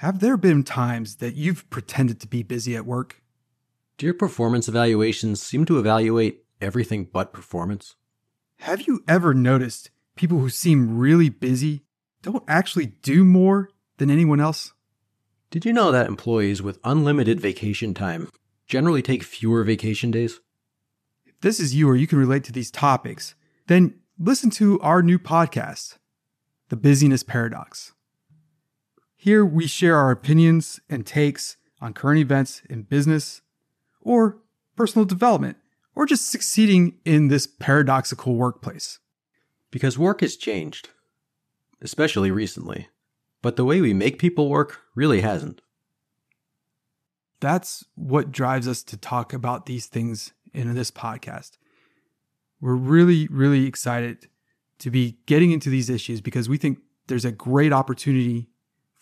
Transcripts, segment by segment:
Have there been times that you've pretended to be busy at work? Do your performance evaluations seem to evaluate everything but performance? Have you ever noticed people who seem really busy don't actually do more than anyone else? Did you know that employees with unlimited vacation time generally take fewer vacation days? If this is you or you can relate to these topics, then listen to our new podcast, The Busyness Paradox. Here we share our opinions and takes on current events in business or personal development or just succeeding in this paradoxical workplace. Because work has changed, especially recently, but the way we make people work really hasn't. That's what drives us to talk about these things in this podcast. We're really, really excited to be getting into these issues because we think there's a great opportunity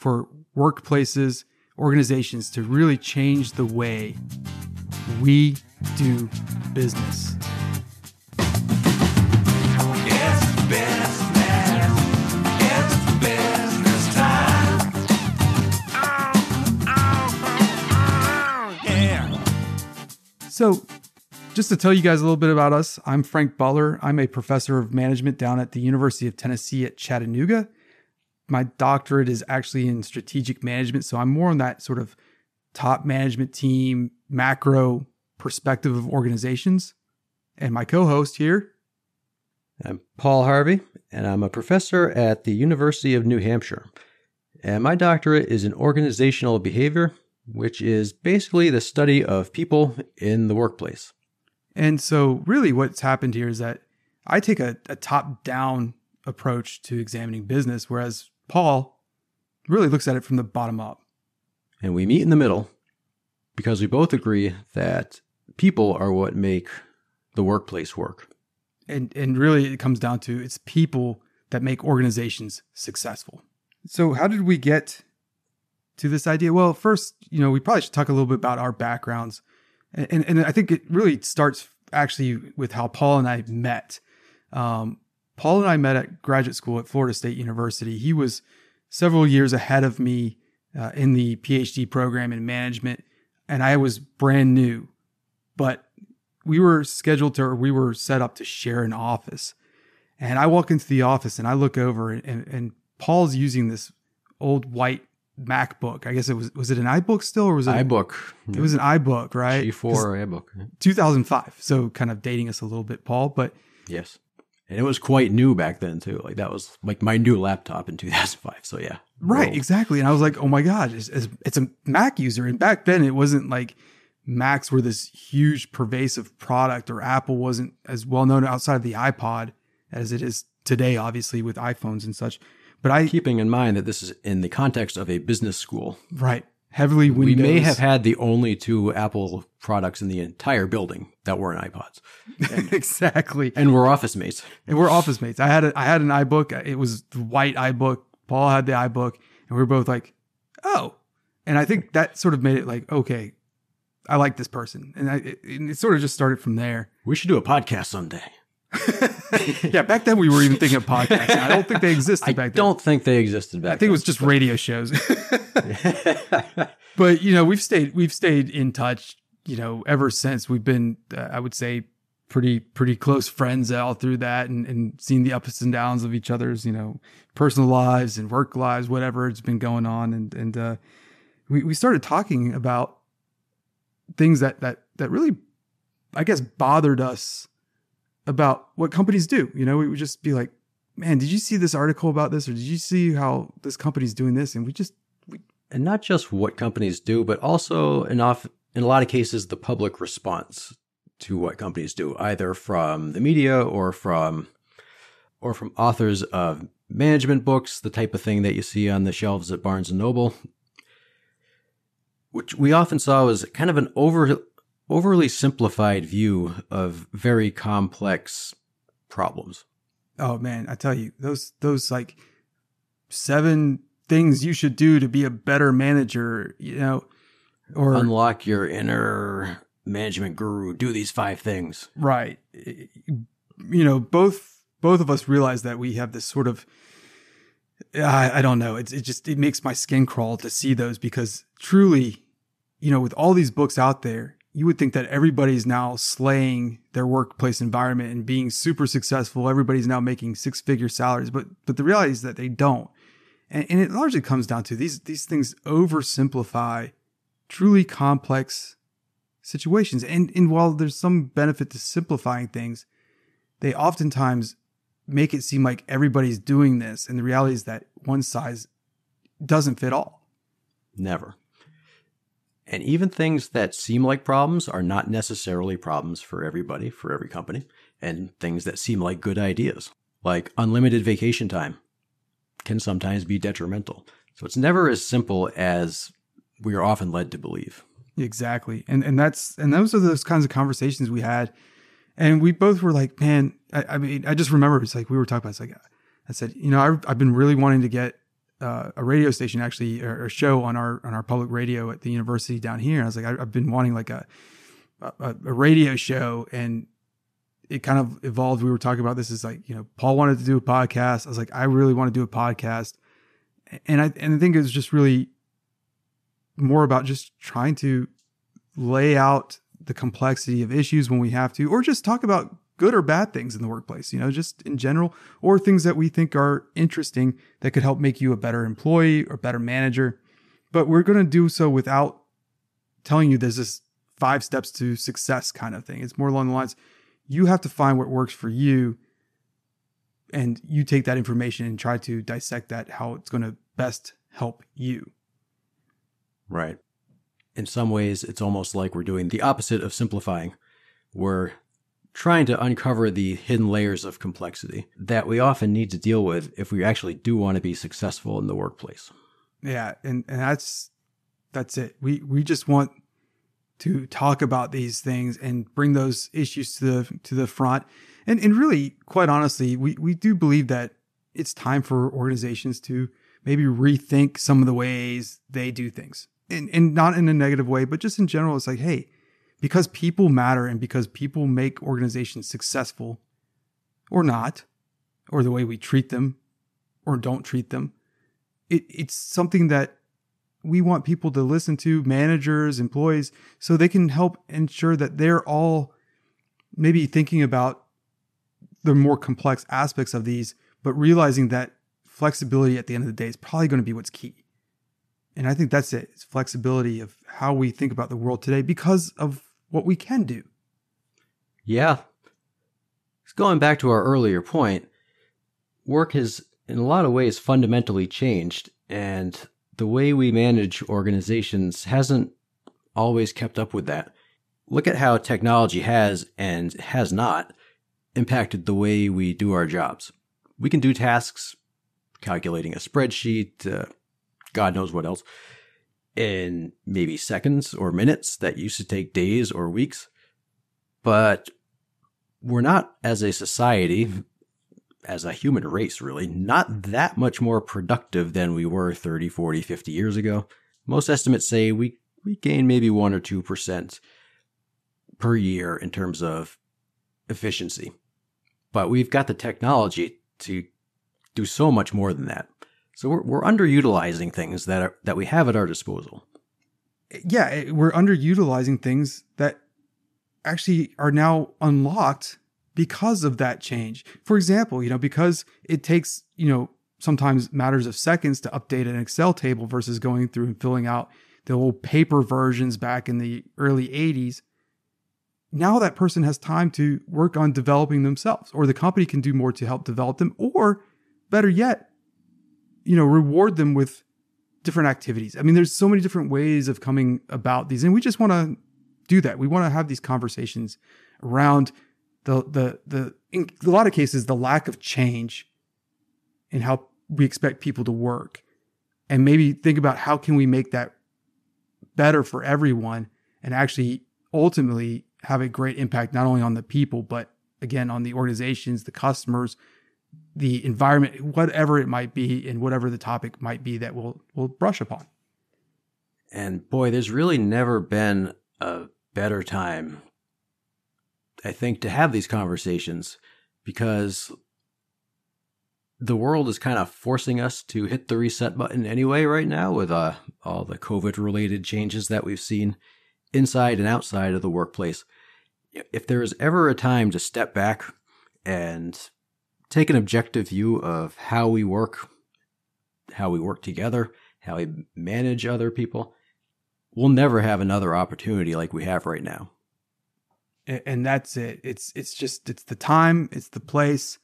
for workplaces, organizations to really change the way we do business. So, just to tell you guys a little bit about us, I'm Frank Butler. I'm a professor of management down at the University of Tennessee at Chattanooga. My doctorate is actually in strategic management, so I'm more on that sort of top management team, macro perspective of organizations. And my co host here, I'm Paul Harvey, and I'm a professor at the University of New Hampshire. And my doctorate is in organizational behavior which is basically the study of people in the workplace. And so, really, what's happened here is that I take a, a top down approach to examining business, whereas Paul really looks at it from the bottom up. And we meet in the middle because we both agree that people are what make the workplace work. And, and really, it comes down to it's people that make organizations successful. So, how did we get to this idea? Well, first, you know, we probably should talk a little bit about our backgrounds. And, and, and I think it really starts actually with how Paul and I met. Um, Paul and I met at graduate school at Florida State University. He was several years ahead of me uh, in the PhD program in management, and I was brand new. But we were scheduled to, or we were set up to share an office. And I walk into the office and I look over, and, and Paul's using this old white MacBook. I guess it was was it an iBook still or was it iBook? It was an iBook, right? G4 iBook. 2005. So kind of dating us a little bit, Paul, but yes. And it was quite new back then too. Like that was like my new laptop in 2005. So yeah. Right, Whoa. exactly. And I was like, "Oh my god, it's, it's a Mac user." And back then it wasn't like Macs were this huge pervasive product or Apple wasn't as well known outside of the iPod as it is today obviously with iPhones and such. But I keeping in mind that this is in the context of a business school. Right. Heavily Windows. We may have had the only two Apple products in the entire building that weren't iPods. And, exactly. And we're office mates. And we're office mates. I had a, I had an iBook. It was the white iBook. Paul had the iBook, and we were both like, "Oh." And I think that sort of made it like, okay, I like this person, and, I, it, it sort of just started from there. We should do a podcast someday. Yeah, back then we were even thinking of podcasting. I don't think they existed I back then. I don't think they existed back then. I think then. it was just radio shows. but you know, we've stayed we've stayed in touch, you know, ever since. We've been uh, I would say pretty pretty close friends all through that and, and seen the ups and downs of each other's, you know, personal lives and work lives, whatever it's been going on. And and uh, we, we started talking about things that that that really I guess bothered us about what companies do. You know, we would just be like, man, did you see this article about this? Or did you see how this company's doing this? And we just, we, and not just what companies do, but also in, off, in a lot of cases, the public response to what companies do, either from the media or from, or from authors of management books, the type of thing that you see on the shelves at Barnes and Noble, which we often saw was kind of an over overly simplified view of very complex problems. Oh man, I tell you, those those like seven things you should do to be a better manager, you know, or unlock your inner management guru, do these five things. Right. You know, both both of us realize that we have this sort of I, I don't know. It's it just it makes my skin crawl to see those because truly, you know, with all these books out there, you would think that everybody's now slaying their workplace environment and being super successful. Everybody's now making six figure salaries, but but the reality is that they don't. And, and it largely comes down to these these things oversimplify truly complex situations. And and while there's some benefit to simplifying things, they oftentimes make it seem like everybody's doing this. And the reality is that one size doesn't fit all. Never. And even things that seem like problems are not necessarily problems for everybody, for every company, and things that seem like good ideas, like unlimited vacation time, can sometimes be detrimental. So it's never as simple as we are often led to believe. Exactly. And and that's and those are those kinds of conversations we had. And we both were like, man, I, I mean, I just remember it's like we were talking about it's like I said, you know, I've, I've been really wanting to get uh, a radio station actually or a show on our on our public radio at the university down here. And I was like, I, have been wanting like a, a, a radio show, and it kind of evolved. We were talking about this is like you know Paul wanted to do a podcast. I was like, I really want to do a podcast, and I and I think it was just really more about just trying to lay out the complexity of issues when we have to, or just talk about good or bad things in the workplace, you know, just in general, or things that we think are interesting that could help make you a better employee or better manager. But we're going to do so without telling you there's this five steps to success kind of thing. It's more along the lines you have to find what works for you and you take that information and try to dissect that how it's going to best help you. Right. In some ways, it's almost like we're doing the opposite of simplifying. We're trying to uncover the hidden layers of complexity that we often need to deal with if we actually do want to be successful in the workplace. Yeah, and, and that's that's it. We we just want to talk about these things and bring those issues to the to the front. And and really, quite honestly, we, we do believe that it's time for organizations to maybe rethink some of the ways they do things. And and not in a negative way, but just in general, it's like, hey, because people matter and because people make organizations successful or not, or the way we treat them or don't treat them, it, it's something that we want people to listen to, managers, employees, so they can help ensure that they're all maybe thinking about the more complex aspects of these, but realizing that flexibility at the end of the day is probably going to be what's key. And I think that's it. It's flexibility of how we think about the world today because of what we can do. Yeah. Going back to our earlier point, work has in a lot of ways fundamentally changed, and the way we manage organizations hasn't always kept up with that. Look at how technology has and has not impacted the way we do our jobs. We can do tasks, calculating a spreadsheet, uh, God knows what else, in maybe seconds or minutes that used to take days or weeks. But we're not, as a society, as a human race, really, not that much more productive than we were 30, 40, 50 years ago. Most estimates say we, we gain maybe 1 or 2% per year in terms of efficiency. But we've got the technology to do so much more than that. So we're, we're underutilizing things that are, that we have at our disposal. Yeah, eh, we're underutilizing things that actually are now unlocked because of that change. For example, you know, because it takes, you know, sometimes matters of seconds to update an Excel table versus going through and filling out the old paper versions back in the early 80s. Now that person has time to work on developing themselves, or the company can do more to help develop them, or better yet, you know, reward them with different activities. I mean, there's so many different ways of coming about these, and we just want to do that. We want to have these conversations around the the the in a lot of cases the lack of change in how we expect people to work, and maybe think about how can we make that better for everyone, and actually ultimately have a great impact not only on the people but again on the organizations, the customers, the environment, whatever it might be, and whatever the topic might be that we'll we'll brush upon. And boy, there's really never been a better time, I think, to have these conversations because the world is kind of forcing us to hit the reset button anyway right now with uh, all the COVID related changes that we've seen inside and outside of the workplace. If there is ever a time to step back and take an objective view of how we work, how we work together, how we manage other people, we'll never have another opportunity like we have right now. And that's it. It's it's just it's the time, it's the place.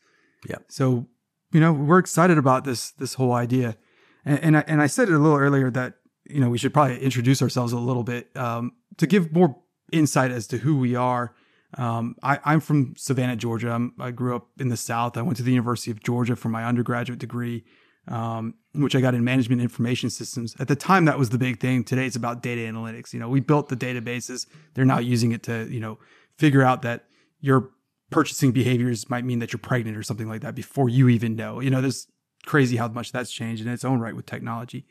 Yeah. So you know, we're excited about this this whole idea, and and I, and I said it a little earlier that you know we should probably introduce ourselves a little bit um, to give more insight as to who we are. Um, I, I'm from Savannah, Georgia. I'm, i grew up in the South. I went to the University of Georgia for my undergraduate degree, um, which I got in management information systems. At the time, that was the big thing. Today, it's about data analytics. You know, we built the databases. They're now using it to you know figure out that your purchasing behaviors might mean that you're pregnant or something like that before you even know. You know, there's crazy how much that's changed in its own right with technology.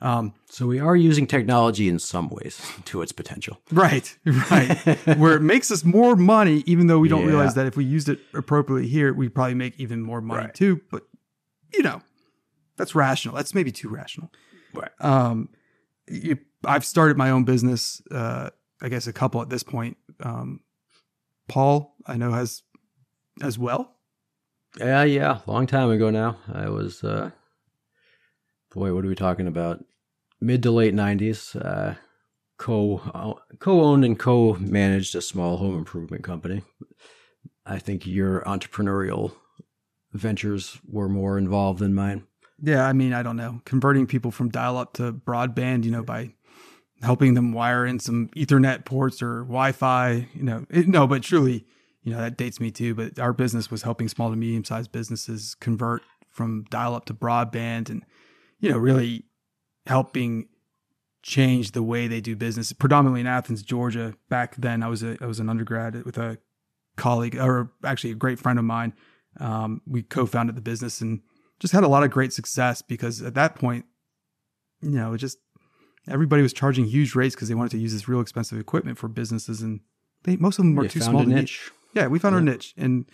Um, so we are using technology in some ways to its potential. Right, right. Where it makes us more money, even though we don't yeah. realize that if we used it appropriately here, we probably make even more money right. too. But you know, that's rational. That's maybe too rational. Right. Um, you, I've started my own business. Uh, I guess a couple at this point. Um, Paul, I know has as well. Yeah, yeah, long time ago now. I was, uh, boy, what are we talking about? Mid to late '90s. Uh, co co-owned and co-managed a small home improvement company. I think your entrepreneurial ventures were more involved than mine. Yeah, I mean, I don't know, converting people from dial-up to broadband, you know, by helping them wire in some Ethernet ports or Wi-Fi. You know, it, no, but truly, you know, that dates me too. But our business was helping small to medium-sized businesses convert from dial-up to broadband, and you know, really helping change the way they do business. Predominantly in Athens, Georgia. Back then, I was a I was an undergrad with a colleague, or actually a great friend of mine. Um, we co-founded the business and just had a lot of great success because at that point, you know, it just everybody was charging huge rates because they wanted to use this real expensive equipment for businesses, and they most of them were too small to niche. Yeah, we found yeah. our niche, and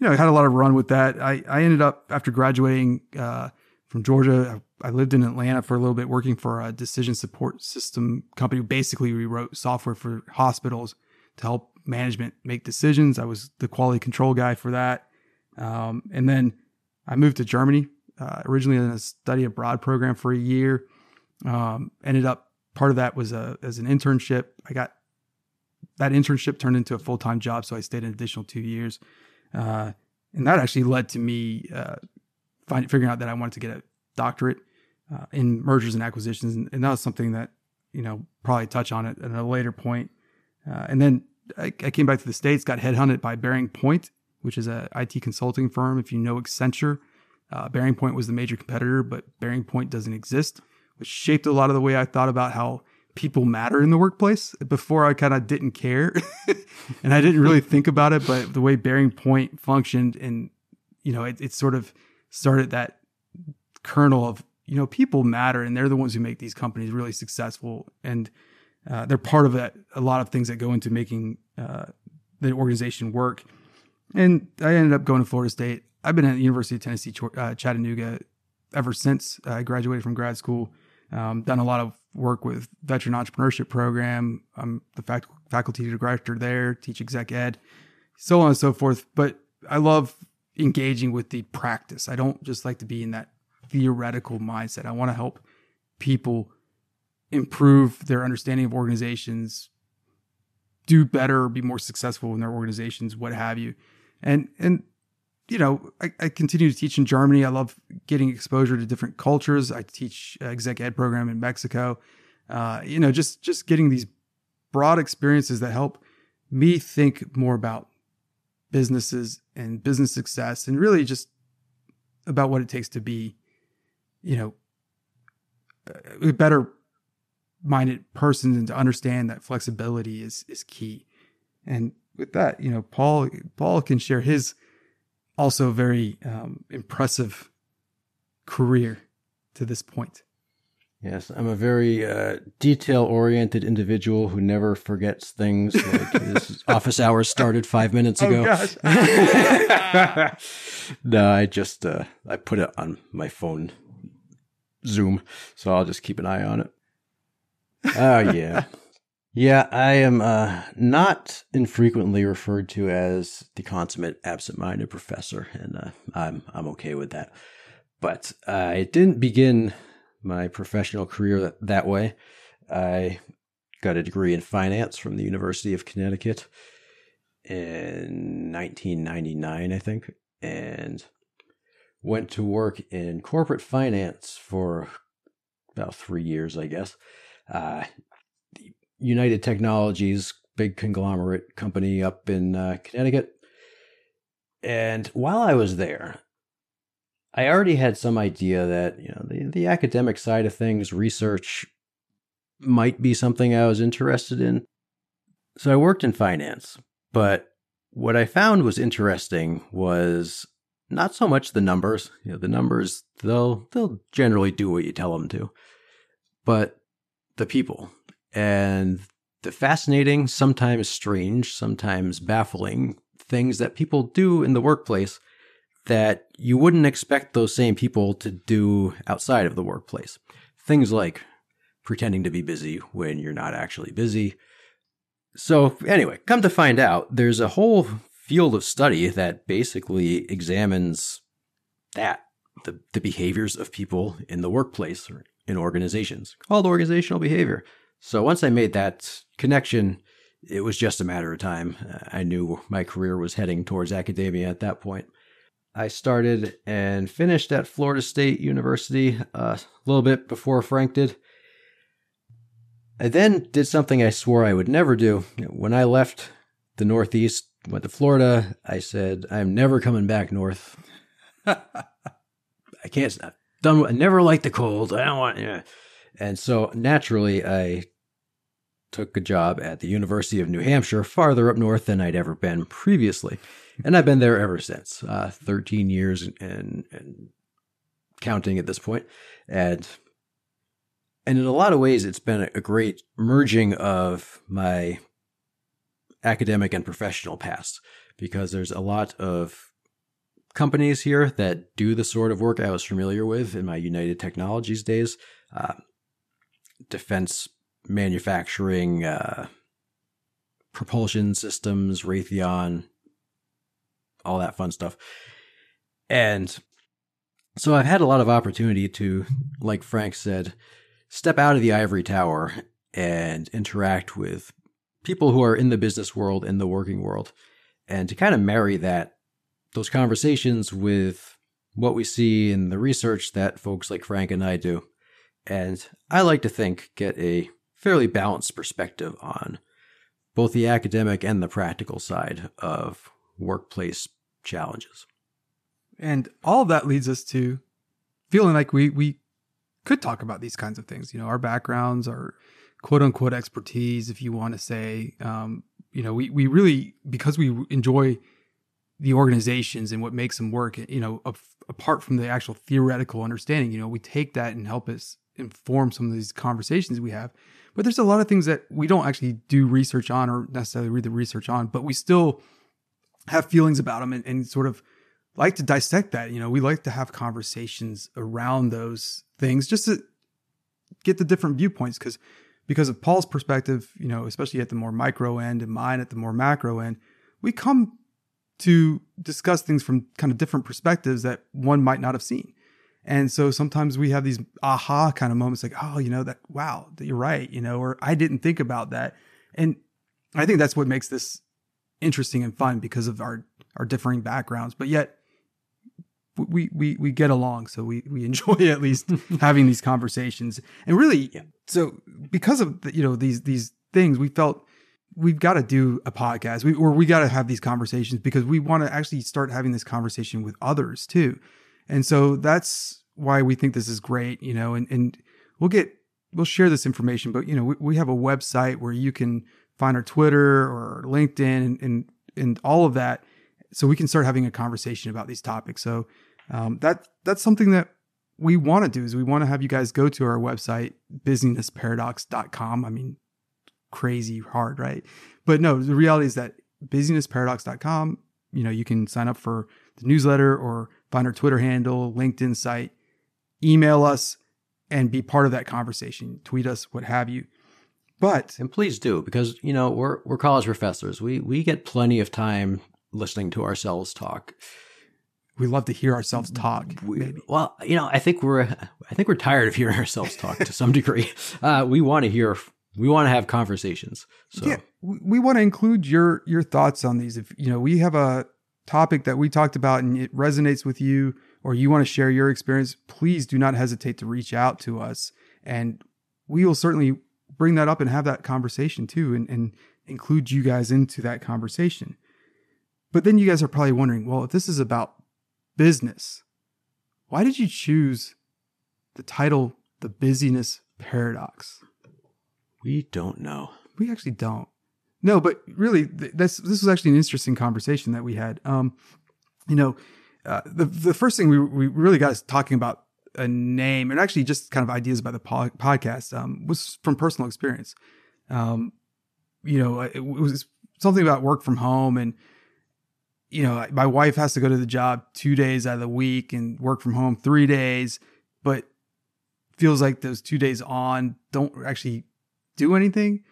you know, I had a lot of run with that. I I ended up after graduating uh, from Georgia. I lived in Atlanta for a little bit, working for a decision support system company. Basically, we wrote software for hospitals to help management make decisions. I was the quality control guy for that, um, and then I moved to Germany. Uh, originally in a study abroad program for a year um, ended up part of that was a as an internship. I got that internship turned into a full time job, so I stayed an additional two years, uh, and that actually led to me uh, find, figuring out that I wanted to get a doctorate uh, in mergers and acquisitions, and, and, that was something that you know probably touch on it at a later point. Uh, and then I, I, came back to the states, got headhunted by Bearing Point, which is a IT consulting firm. If you know Accenture, uh, Bearing Point was the major competitor, but Bearing Point doesn't exist which shaped a lot of the way I thought about how people matter in the workplace. Before I kind of didn't care and I didn't really think about it, but the way Bearing Point functioned and, you know, it, it sort of started that kernel of, you know, people matter and they're the ones who make these companies really successful. And uh, they're part of a lot of things that go into making uh, the organization work. And I ended up going to Florida State. I've been at the University of Tennessee, uh, Chattanooga ever since I graduated from grad school. Um, done a lot of work with veteran entrepreneurship program. I'm the fac- faculty director there, teach exec ed, so on and so forth. But I love engaging with the practice. I don't just like to be in that theoretical mindset. I want to help people improve their understanding of organizations, do better, be more successful in their organizations, what have you. And and you know, I, I, continue to teach in Germany. I love getting exposure to different cultures. I teach exec ed program in Mexico. Uh, you know, just just getting these broad experiences that help me think more about businesses and business success, and really just about what it takes to be, you know, a better minded person and to understand that flexibility is is key. And with that, you know, Paul Paul can share his also very um, impressive career to this point. Yes, I'm a very uh, detail oriented individual who never forgets things. Like his office hours started five minutes ago. Oh, no, I just uh, I put it on my phone Zoom, so I'll just keep an eye on it. Oh yeah, yeah. I am uh, not infrequently referred to as the consummate absent-minded professor, and uh, I'm I'm okay with that. But uh, I didn't begin my professional career that, that way. I got a degree in finance from the University of Connecticut in 1999, I think, and went to work in corporate finance for about three years, I guess. Uh, United Technologies, big conglomerate company up in uh, Connecticut. And while I was there, I already had some idea that you know the, the academic side of things, research, might be something I was interested in. So I worked in finance, but what I found was interesting was not so much the numbers. You know, the numbers they'll they'll generally do what you tell them to, but the people and the fascinating, sometimes strange, sometimes baffling things that people do in the workplace that you wouldn't expect those same people to do outside of the workplace. Things like pretending to be busy when you're not actually busy. So, anyway, come to find out, there's a whole field of study that basically examines that the, the behaviors of people in the workplace or in organizations called organizational behavior. So, once I made that connection, it was just a matter of time. I knew my career was heading towards academia at that point. I started and finished at Florida State University uh, a little bit before Frank did. I then did something I swore I would never do. When I left the Northeast, went to Florida, I said, I'm never coming back north. I can't, I've done, I never liked the cold. I don't want, yeah. And so naturally, I took a job at the University of New Hampshire, farther up north than I'd ever been previously and I've been there ever since. Uh, Thirteen years and and counting at this point. point, and and in a lot of ways, it's been a great merging of my academic and professional past because there's a lot of companies here that do the sort of work I was familiar with in my United Technologies days. Uh, defense manufacturing, uh, propulsion systems, Raytheon, all that fun stuff. And so I've had a lot of opportunity to, like Frank said, step out of the ivory tower and interact with people who are in the business world, in the working world, and to kind of marry that, those conversations with what we see in the research that folks like Frank and I do. And I like to think get a fairly balanced perspective on both the academic and the practical side of workplace challenges. And all of that leads us to feeling like we we could talk about these kinds of things. You know, our backgrounds, our quote unquote expertise, if you want to say. Um, you know, we we really because we enjoy the organizations and what makes them work. You know, apart from the actual theoretical understanding, you know, we take that and help us inform some of these conversations we have. But there's a lot of things that we don't actually do research on or necessarily read the research on, but we still have feelings about them and, and sort of like to dissect that. You know, we like to have conversations around those things just to get the different viewpoints because because of Paul's perspective, you know, especially at the more micro end and mine at the more macro end, we come to discuss things from kind of different perspectives that one might not have seen. And so sometimes we have these aha kind of moments like, oh, you know, that wow, you're right, you know, or I didn't think about that. And I think that's what makes this interesting and fun because of our our differing backgrounds, but yet we we we get along, so we we enjoy at least having these conversations. And really, so because of the, you know these these things, we felt we've got to do a podcast, we, or we got to have these conversations because we want to actually start having this conversation with others too. And so that's why we think this is great, you know. And and we'll get we'll share this information, but you know we, we have a website where you can find our Twitter or LinkedIn and, and, and all of that. So we can start having a conversation about these topics. So um, that that's something that we want to do is we want to have you guys go to our website, busyness.paradox.com. I mean, crazy hard, right? But no, the reality is that busyness.paradox.com, you know, you can sign up for the newsletter or find our Twitter handle, LinkedIn site, email us and be part of that conversation. Tweet us, what have you. But and please do because you know we're we're college professors. We we get plenty of time listening to ourselves talk. We love to hear ourselves talk. We, well, you know, I think we're I think we're tired of hearing ourselves talk to some degree. Uh, we want to hear we want to have conversations. So yeah, we, we want to include your your thoughts on these. If you know, we have a topic that we talked about and it resonates with you, or you want to share your experience, please do not hesitate to reach out to us, and we will certainly bring that up and have that conversation too, and, and include you guys into that conversation. But then you guys are probably wondering, well, if this is about business, why did you choose the title "The Busyness Paradox"? We don't know. We actually don't. No, but really, this this was actually an interesting conversation that we had. Um, you know, uh, the the first thing we we really got us talking about a name and actually just kind of ideas about the po- podcast um, was from personal experience. Um, you know, it, it was something about work from home and you know, my wife has to go to the job two days out of the week and work from home three days, but feels like those two days on don't actually do anything.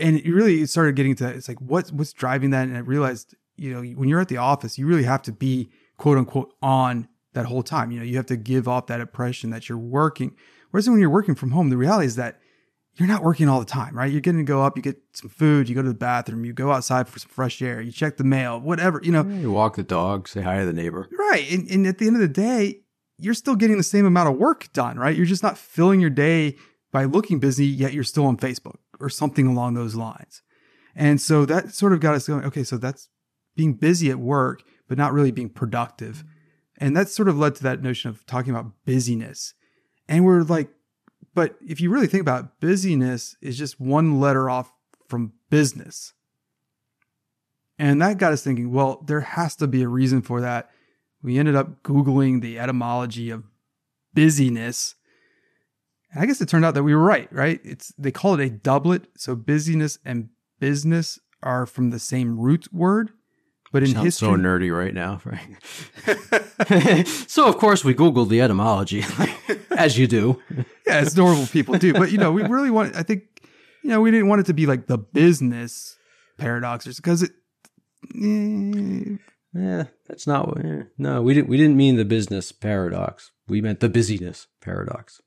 And it really started getting to that. It's like, what's, what's driving that? And I realized, you know, when you're at the office, you really have to be quote unquote on that whole time. You know, you have to give off that impression that you're working. Whereas when you're working from home, the reality is that you're not working all the time, right? You're getting to go up, you get some food, you go to the bathroom, you go outside for some fresh air, you check the mail, whatever, you know. You walk the dog, say hi to the neighbor. Right. And, and at the end of the day, you're still getting the same amount of work done, right? You're just not filling your day by looking busy, yet you're still on Facebook or something along those lines. And so that sort of got us going, okay, so that's being busy at work, but not really being productive. And that sort of led to that notion of talking about busyness. And we're like, but if you really think about it, busyness is just one letter off from business. And that got us thinking, well, there has to be a reason for that. We ended up Googling the etymology of busyness. And I guess it turned out that we were right, right? It's they call it a doublet. So busyness and business are from the same root word. But in Sounds history, so nerdy right now, Frank. so of course we googled the etymology, as you do. yeah, as normal people do. But you know, we really want. I think you know we didn't want it to be like the business paradox, because it. Eh, Yeah, that's not. what- eh, No, we didn't. We didn't mean the business paradox. We meant the busyness paradox.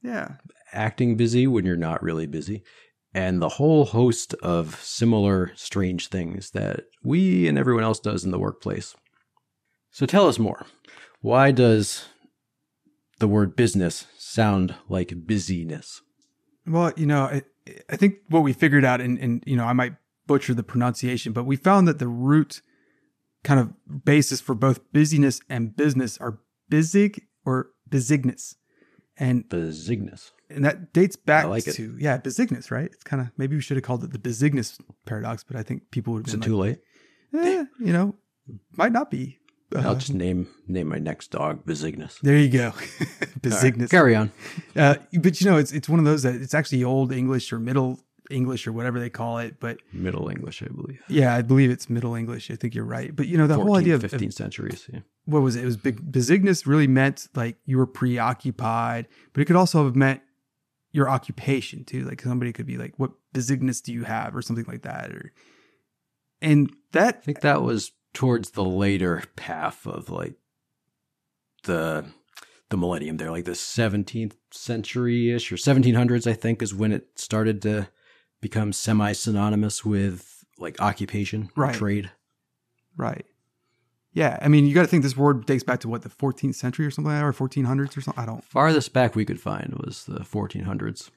yeah, Acting busy when you're not really busy, and the whole host of similar strange things that we and everyone else does in the workplace. So tell us more. Why does the word business sound like busyness? Well, you know, I, I think what we figured out, and, and you know, I might butcher the pronunciation, but we found that the root kind of basis for both busyness and business are busig or besignus, and Besignus. And that dates back like it. to yeah, besignus, right? It's kind of maybe we should have called it the besignus paradox, but I think people would Is have it been too late? eh, you know, might not be. I'll Uh, just name name my next dog Besignus. there you go, All right, carry on. Uh, but you know, it's it's one of those that it's actually old English or Middle English or whatever they call it. But Middle English, I believe. yeah, I believe it's Middle English. I think you're right. But you know, the whole idea of, of 15th centuries. Yeah. what was it? It was big. Besignus really meant like you were preoccupied, but it could also have meant your occupation too. Like somebody could be like, "What besignus do you have?" or something like that. Or and that I think that was towards the later path of like the the millennium there, like the 17th century ish or 1700s, I think, is when it started to become semi synonymous with like occupation, Right. trade. right. Yeah, I mean, you got to think this word dates back to what the 14th century or something like that, or 1400s or something. I don't. Farthest back we could find was the 1400s.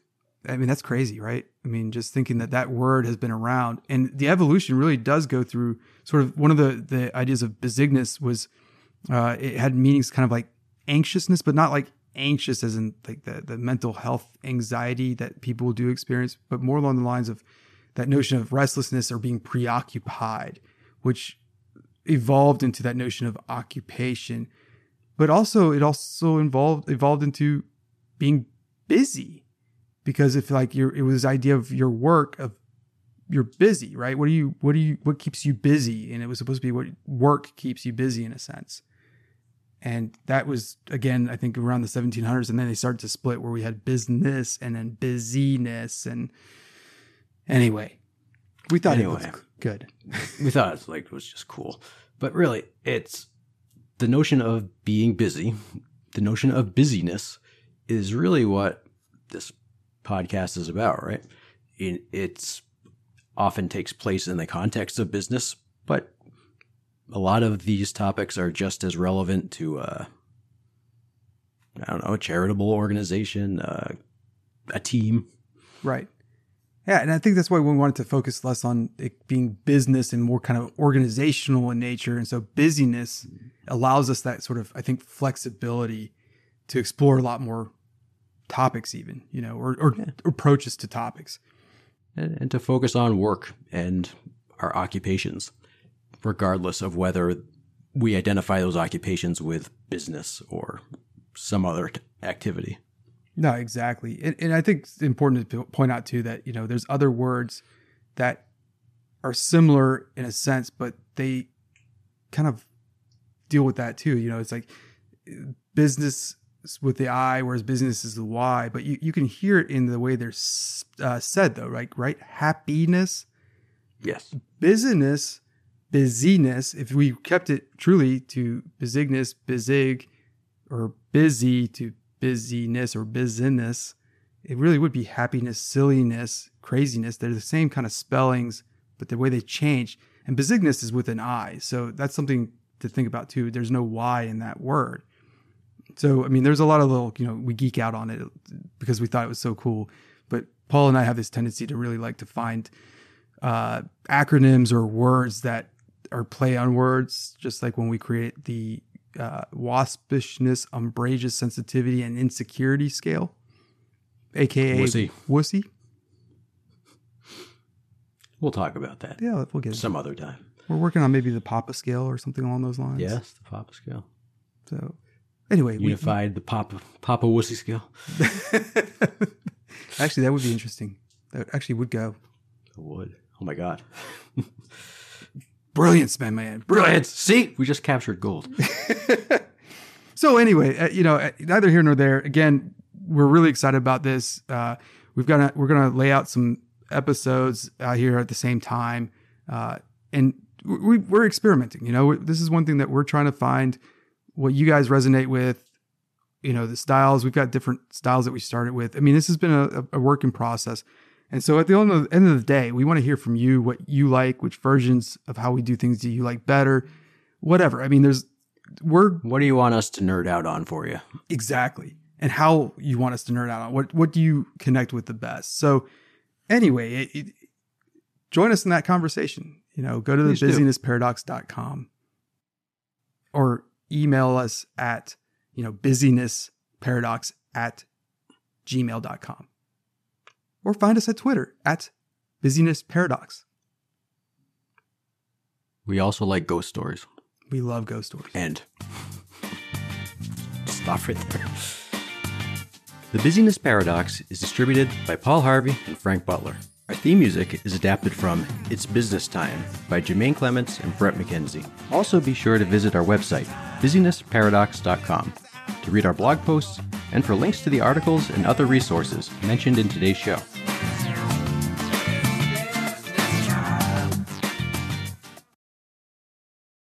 I mean, that's crazy, right? I mean, just thinking that that word has been around and the evolution really does go through sort of one of the, the ideas of besignus was uh, it had meanings kind of like anxiousness, but not like anxious as in like the, the mental health anxiety that people do experience, but more along the lines of that notion of restlessness or being preoccupied, which evolved into that notion of occupation. but also it also involved evolved into being busy because if like your it was this idea of your work of you're busy, right? What do you what do you what keeps you busy? And it was supposed to be what work keeps you busy in a sense. And that was again, I think around the 1700s, and then they started to split where we had business and then busyness. And anyway, we thought Anyway. it was good. we thought it was like it was just cool, but really, it's the notion of being busy. The notion of busyness is really what this podcast is about, right? It it's often takes place in the context of business, but a lot of these topics are just as relevant to uh, I don't know, a charitable organization, uh, a team. Right. Yeah, and I think that's why we wanted to focus less on it being business and more kind of organizational in nature. And so busyness allows us that sort of, I think, flexibility to explore a lot more topics, even you know, or, or approaches to topics. and, and to focus on work and our occupations, regardless of whether we identify those occupations with business or some other activity. No, exactly. And, and I think it's important to point out too that, you know, there's other words that are similar in a sense, but they kind of deal with that too. You know, it's like business with the I, whereas business is the Y, but you, you can hear it in the way they're uh, said though, right? Right? Happiness, Yes. Business, busyness. If we kept it truly to business, bizig, or busy to busyness or business, it really would be happiness, silliness, craziness. They're the same kind of spellings, but the way they change. And business is with an I. So that's something to think about too. There's no Y in that word. So, I mean, there's a lot of little, you know, we geek out on it because we thought it was so cool. But Paul and I have this tendency to really like to find uh, acronyms or words that are play on words, just like when we create the uh, waspishness, umbrageous sensitivity, and insecurity scale, aka Wussy. wussy. We'll talk about that Yeah, we'll get it. some other time. We're working on maybe the Papa scale or something along those lines. Yes, the Papa scale. So, anyway, we, Unified the Papa Papa Wussy scale. actually that would be interesting. That actually would go. It would. Oh my God. Brilliance, man, man. Brilliant. See, we just captured gold. So anyway, uh, you know, uh, neither here nor there. Again, we're really excited about this. Uh, we've got we're going to lay out some episodes uh, here at the same time, uh, and we, we're experimenting. You know, this is one thing that we're trying to find what you guys resonate with. You know, the styles. We've got different styles that we started with. I mean, this has been a, a work in process. And so at the end of, end of the day, we want to hear from you what you like, which versions of how we do things do you like better, whatever. I mean, there's we're what do you want us to nerd out on for you? exactly and how you want us to nerd out on what what do you connect with the best so anyway it, it, join us in that conversation you know go to the Please do. busynessparadox.com or email us at you know busynessparadox at gmail.com or find us at twitter at busynessparadox We also like ghost stories. we love ghost stories And Stop right there. The Busyness Paradox is distributed by Paul Harvey and Frank Butler. Our theme music is adapted from It's Business Time by Jemaine Clements and Bret McKenzie. Also, be sure to visit our website, busynessparadox.com, to read our blog posts and for links to the articles and other resources mentioned in today's show.